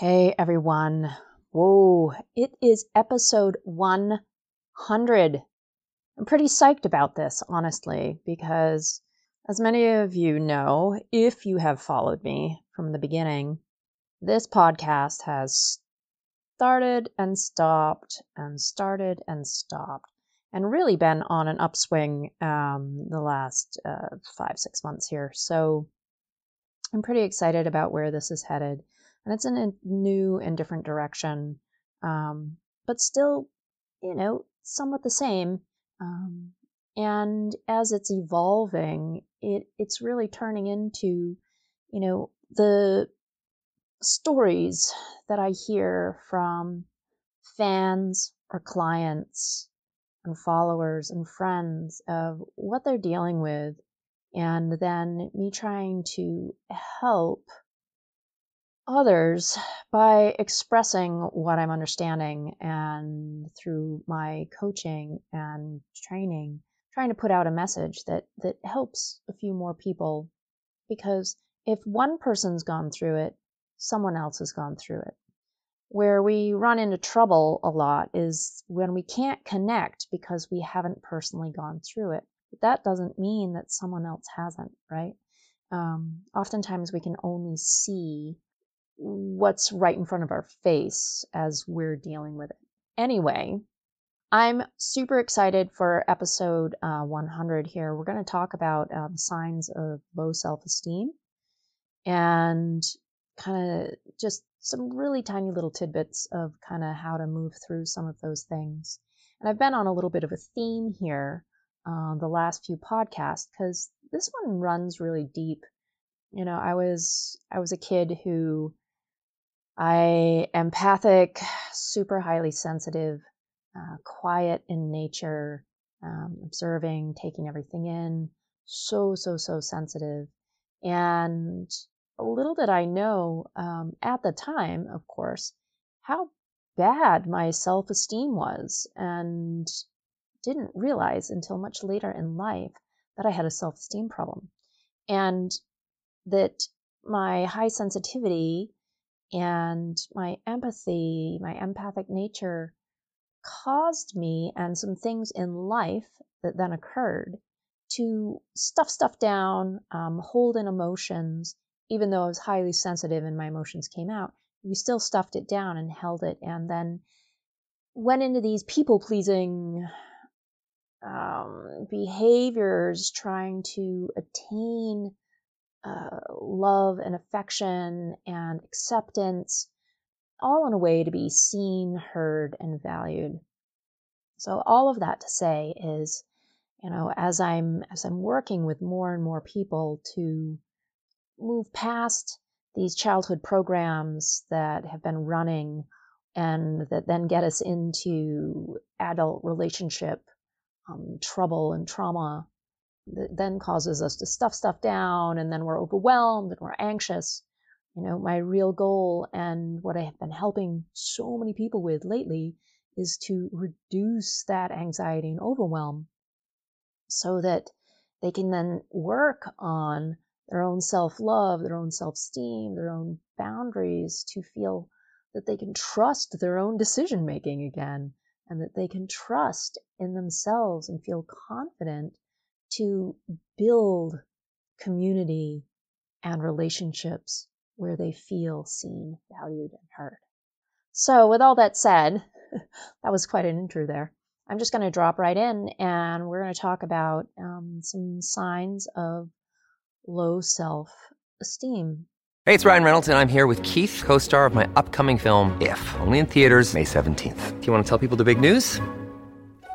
Hey everyone. Whoa, it is episode 100. I'm pretty psyched about this, honestly, because as many of you know, if you have followed me from the beginning, this podcast has started and stopped and started and stopped and really been on an upswing um, the last uh, five, six months here. So I'm pretty excited about where this is headed and it's in a new and different direction, um, but still, you know, somewhat the same. Um, and as it's evolving, it it's really turning into, you know, the stories that I hear from fans or clients and followers and friends of what they're dealing with, and then me trying to help others by expressing what I'm understanding and through my coaching and training, trying to put out a message that, that helps a few more people. Because if one person's gone through it, someone else has gone through it. Where we run into trouble a lot is when we can't connect because we haven't personally gone through it. But that doesn't mean that someone else hasn't, right? Um, oftentimes we can only see what's right in front of our face as we're dealing with it. Anyway, I'm super excited for episode uh, 100 here. We're going to talk about um, signs of low self esteem and kind of just some really tiny little tidbits of kind of how to move through some of those things. And I've been on a little bit of a theme here uh, the last few podcasts because this one runs really deep. You know, I was I was a kid who I empathic, super highly sensitive, uh, quiet in nature, um, observing, taking everything in, so so so sensitive, and little did I know um, at the time, of course, how bad my self esteem was, and didn't realize until much later in life that I had a self esteem problem, and that my high sensitivity and my empathy, my empathic nature caused me and some things in life that then occurred to stuff stuff down, um, hold in emotions, even though I was highly sensitive and my emotions came out. We still stuffed it down and held it, and then went into these people pleasing um, behaviors, trying to attain uh, love and affection and acceptance, all in a way to be seen, heard, and valued. So all of that to say is, you know, as I'm as I'm working with more and more people to move past these childhood programs that have been running and that then get us into adult relationship um, trouble and trauma that then causes us to stuff stuff down and then we're overwhelmed and we're anxious. You know, my real goal and what I have been helping so many people with lately is to reduce that anxiety and overwhelm so that they can then work on their own self love, their own self esteem, their own boundaries to feel that they can trust their own decision making again and that they can trust in themselves and feel confident to build community and relationships where they feel seen, valued, and heard. So, with all that said, that was quite an intro there. I'm just going to drop right in and we're going to talk about um, some signs of low self esteem. Hey, it's Ryan Reynolds, and I'm here with Keith, co star of my upcoming film, If, only in theaters, May 17th. Do you want to tell people the big news?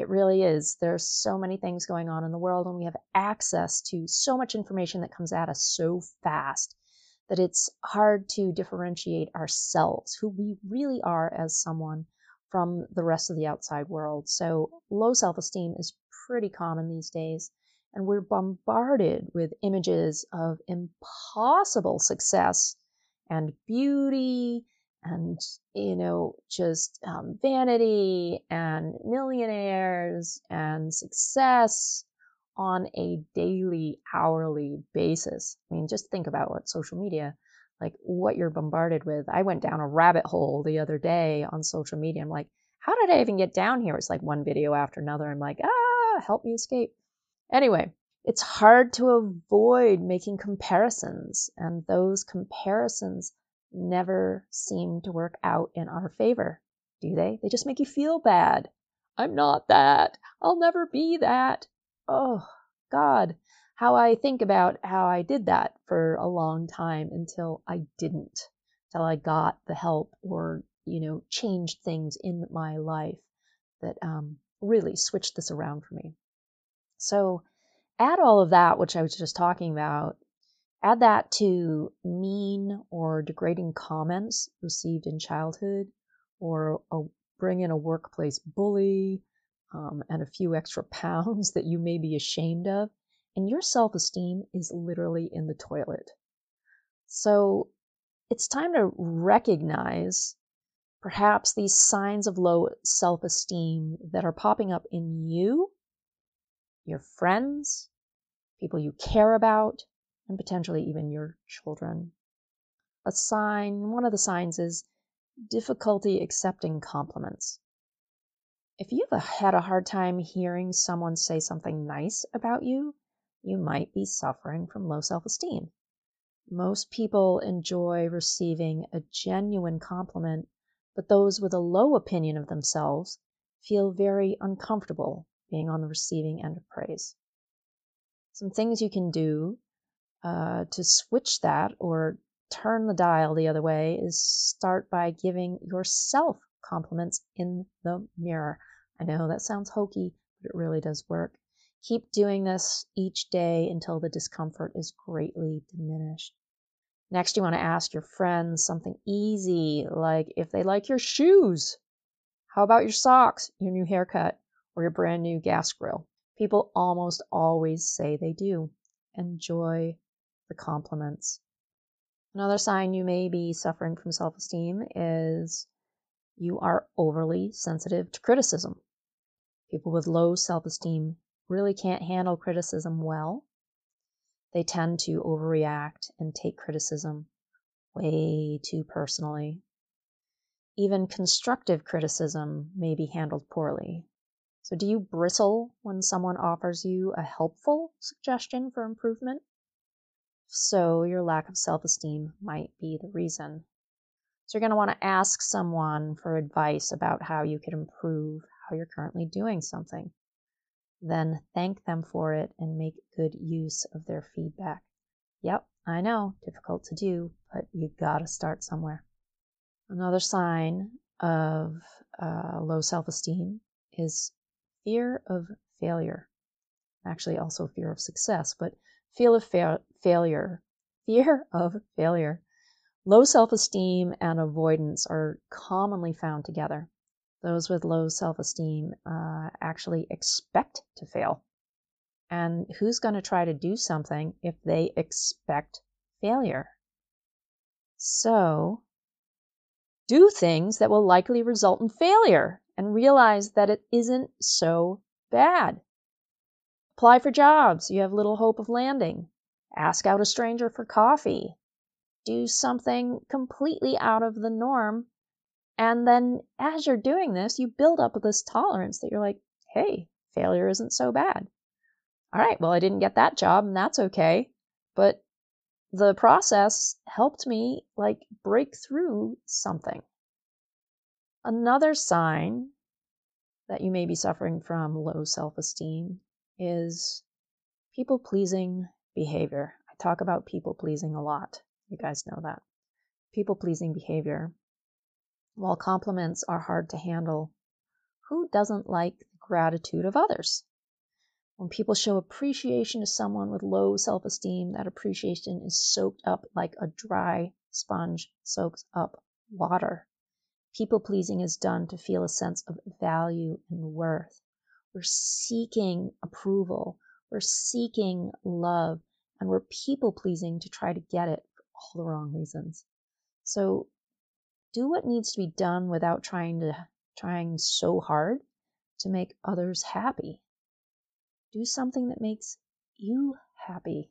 It really is. There's so many things going on in the world, and we have access to so much information that comes at us so fast that it's hard to differentiate ourselves, who we really are as someone, from the rest of the outside world. So, low self esteem is pretty common these days, and we're bombarded with images of impossible success and beauty and you know just um, vanity and millionaires and success on a daily hourly basis. I mean just think about what social media like what you're bombarded with. I went down a rabbit hole the other day on social media. I'm like how did i even get down here? It's like one video after another. I'm like ah help me escape. Anyway it's hard to avoid making comparisons and those comparisons never seem to work out in our favor, do they? They just make you feel bad. I'm not that. I'll never be that. Oh, God, how I think about how I did that for a long time until I didn't, till I got the help or, you know, changed things in my life that um, really switched this around for me. So, add all of that, which I was just talking about, Add that to mean or degrading comments received in childhood, or a, bring in a workplace bully um, and a few extra pounds that you may be ashamed of, and your self esteem is literally in the toilet. So it's time to recognize perhaps these signs of low self esteem that are popping up in you, your friends, people you care about, and potentially even your children. A sign, one of the signs is difficulty accepting compliments. If you've had a hard time hearing someone say something nice about you, you might be suffering from low self esteem. Most people enjoy receiving a genuine compliment, but those with a low opinion of themselves feel very uncomfortable being on the receiving end of praise. Some things you can do uh, to switch that or turn the dial the other way is start by giving yourself compliments in the mirror. I know that sounds hokey, but it really does work. Keep doing this each day until the discomfort is greatly diminished. Next, you want to ask your friends something easy, like if they like your shoes. How about your socks, your new haircut, or your brand new gas grill? People almost always say they do. Enjoy the compliments. Another sign you may be suffering from self esteem is you are overly sensitive to criticism. People with low self esteem really can't handle criticism well. They tend to overreact and take criticism way too personally. Even constructive criticism may be handled poorly. So, do you bristle when someone offers you a helpful suggestion for improvement? So your lack of self esteem might be the reason. So you're going to want to ask someone for advice about how you could improve how you're currently doing something. Then thank them for it and make good use of their feedback. Yep, I know, difficult to do, but you gotta start somewhere. Another sign of uh, low self esteem is fear of failure. Actually, also fear of success, but fear of fa- failure, fear of failure. Low self esteem and avoidance are commonly found together. Those with low self esteem uh, actually expect to fail. And who's going to try to do something if they expect failure? So, do things that will likely result in failure and realize that it isn't so bad. Apply for jobs you have little hope of landing. Ask out a stranger for coffee. Do something completely out of the norm. And then as you're doing this, you build up this tolerance that you're like, hey, failure isn't so bad. All right, well, I didn't get that job, and that's okay. But the process helped me like break through something. Another sign that you may be suffering from low self esteem is people pleasing behavior. I talk about people pleasing a lot. You guys know that. People pleasing behavior. While compliments are hard to handle, who doesn't like the gratitude of others? When people show appreciation to someone with low self esteem, that appreciation is soaked up like a dry sponge soaks up water. People pleasing is done to feel a sense of value and worth. We're seeking approval, we're seeking love, and we're people pleasing to try to get it for all the wrong reasons. So do what needs to be done without trying to trying so hard to make others happy. Do something that makes you happy.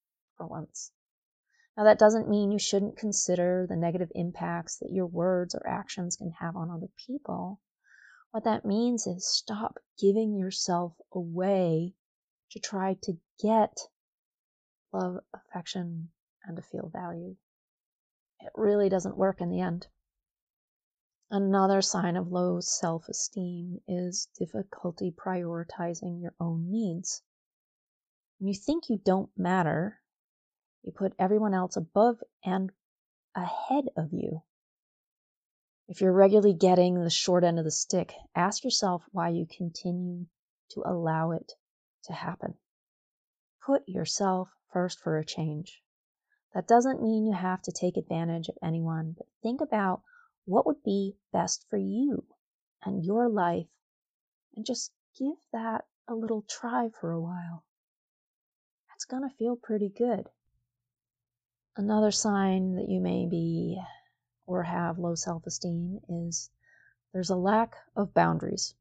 for once. Now, that doesn't mean you shouldn't consider the negative impacts that your words or actions can have on other people. What that means is stop giving yourself away to try to get love, affection, and to feel valued. It really doesn't work in the end. Another sign of low self esteem is difficulty prioritizing your own needs. When you think you don't matter, you put everyone else above and ahead of you. If you're regularly getting the short end of the stick, ask yourself why you continue to allow it to happen. Put yourself first for a change. That doesn't mean you have to take advantage of anyone, but think about what would be best for you and your life and just give that a little try for a while. It's going to feel pretty good. Another sign that you may be or have low self esteem is there's a lack of boundaries.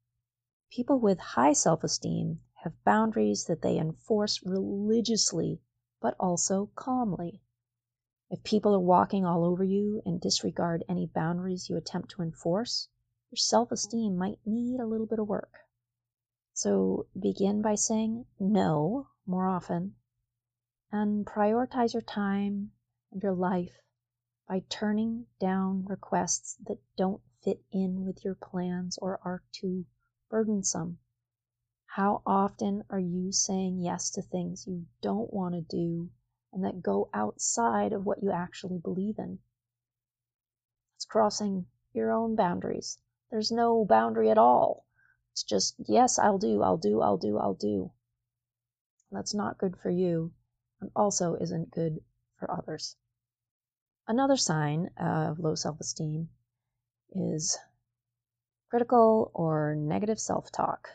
People with high self esteem have boundaries that they enforce religiously but also calmly. If people are walking all over you and disregard any boundaries you attempt to enforce, your self esteem might need a little bit of work. So begin by saying no more often and prioritize your time and your life by turning down requests that don't fit in with your plans or are too burdensome. How often are you saying yes to things you don't want to do and that go outside of what you actually believe in? It's crossing your own boundaries. There's no boundary at all. It's just, yes, I'll do, I'll do, I'll do, I'll do. That's not good for you and also isn't good for others. Another sign of low self esteem is critical or negative self talk.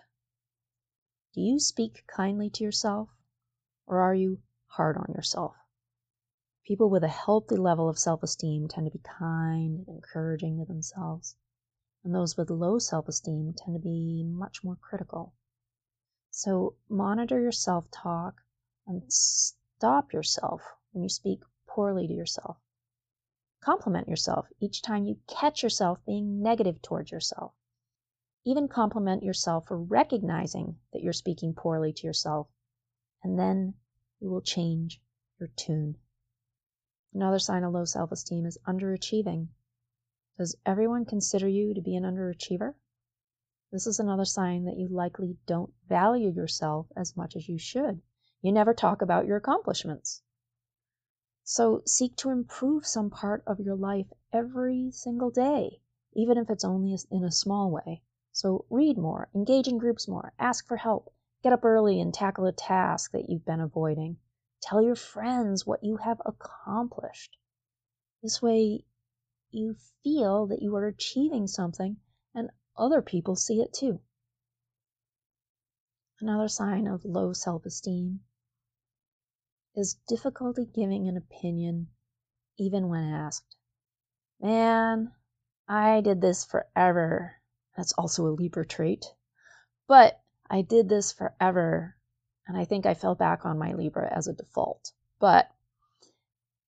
Do you speak kindly to yourself or are you hard on yourself? People with a healthy level of self esteem tend to be kind and encouraging to themselves, and those with low self esteem tend to be much more critical. So monitor your self talk and stop yourself when you speak poorly to yourself. Compliment yourself each time you catch yourself being negative towards yourself. Even compliment yourself for recognizing that you're speaking poorly to yourself, and then you will change your tune. Another sign of low self esteem is underachieving. Does everyone consider you to be an underachiever? This is another sign that you likely don't value yourself as much as you should. You never talk about your accomplishments. So seek to improve some part of your life every single day, even if it's only in a small way. So read more, engage in groups more, ask for help, get up early and tackle a task that you've been avoiding. Tell your friends what you have accomplished. This way, you feel that you are achieving something and other people see it too. Another sign of low self esteem is difficulty giving an opinion even when asked. Man, I did this forever. That's also a Libra trait. But I did this forever, and I think I fell back on my Libra as a default. But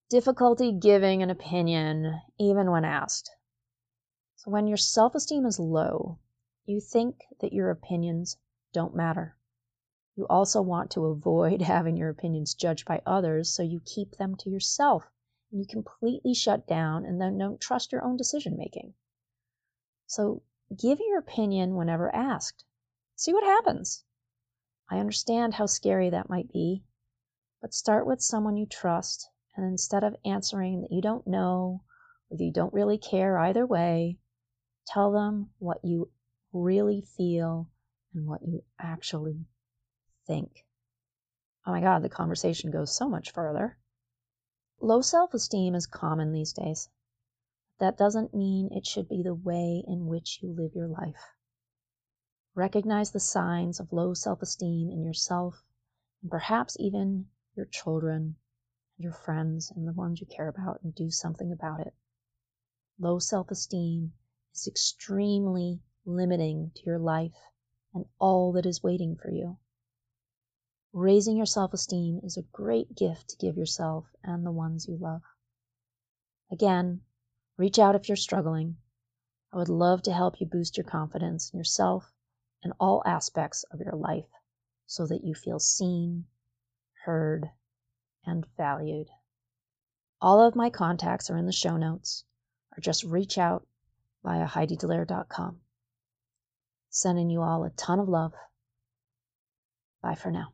difficulty giving an opinion even when asked. So when your self esteem is low, you think that your opinions don't matter. You also want to avoid having your opinions judged by others, so you keep them to yourself and you completely shut down and then don't trust your own decision making. So give your opinion whenever asked. See what happens. I understand how scary that might be, but start with someone you trust, and instead of answering that you don't know or that you don't really care either way, tell them what you really feel and what you actually think. Oh my God, the conversation goes so much further. Low self esteem is common these days. That doesn't mean it should be the way in which you live your life. Recognize the signs of low self esteem in yourself and perhaps even your children, and your friends, and the ones you care about, and do something about it. Low self esteem is extremely limiting to your life and all that is waiting for you. Raising your self esteem is a great gift to give yourself and the ones you love. Again, reach out if you're struggling. I would love to help you boost your confidence in yourself and all aspects of your life so that you feel seen, heard, and valued. All of my contacts are in the show notes, or just reach out via HeidiDelaire.com. Sending you all a ton of love. Bye for now.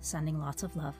Sending lots of love.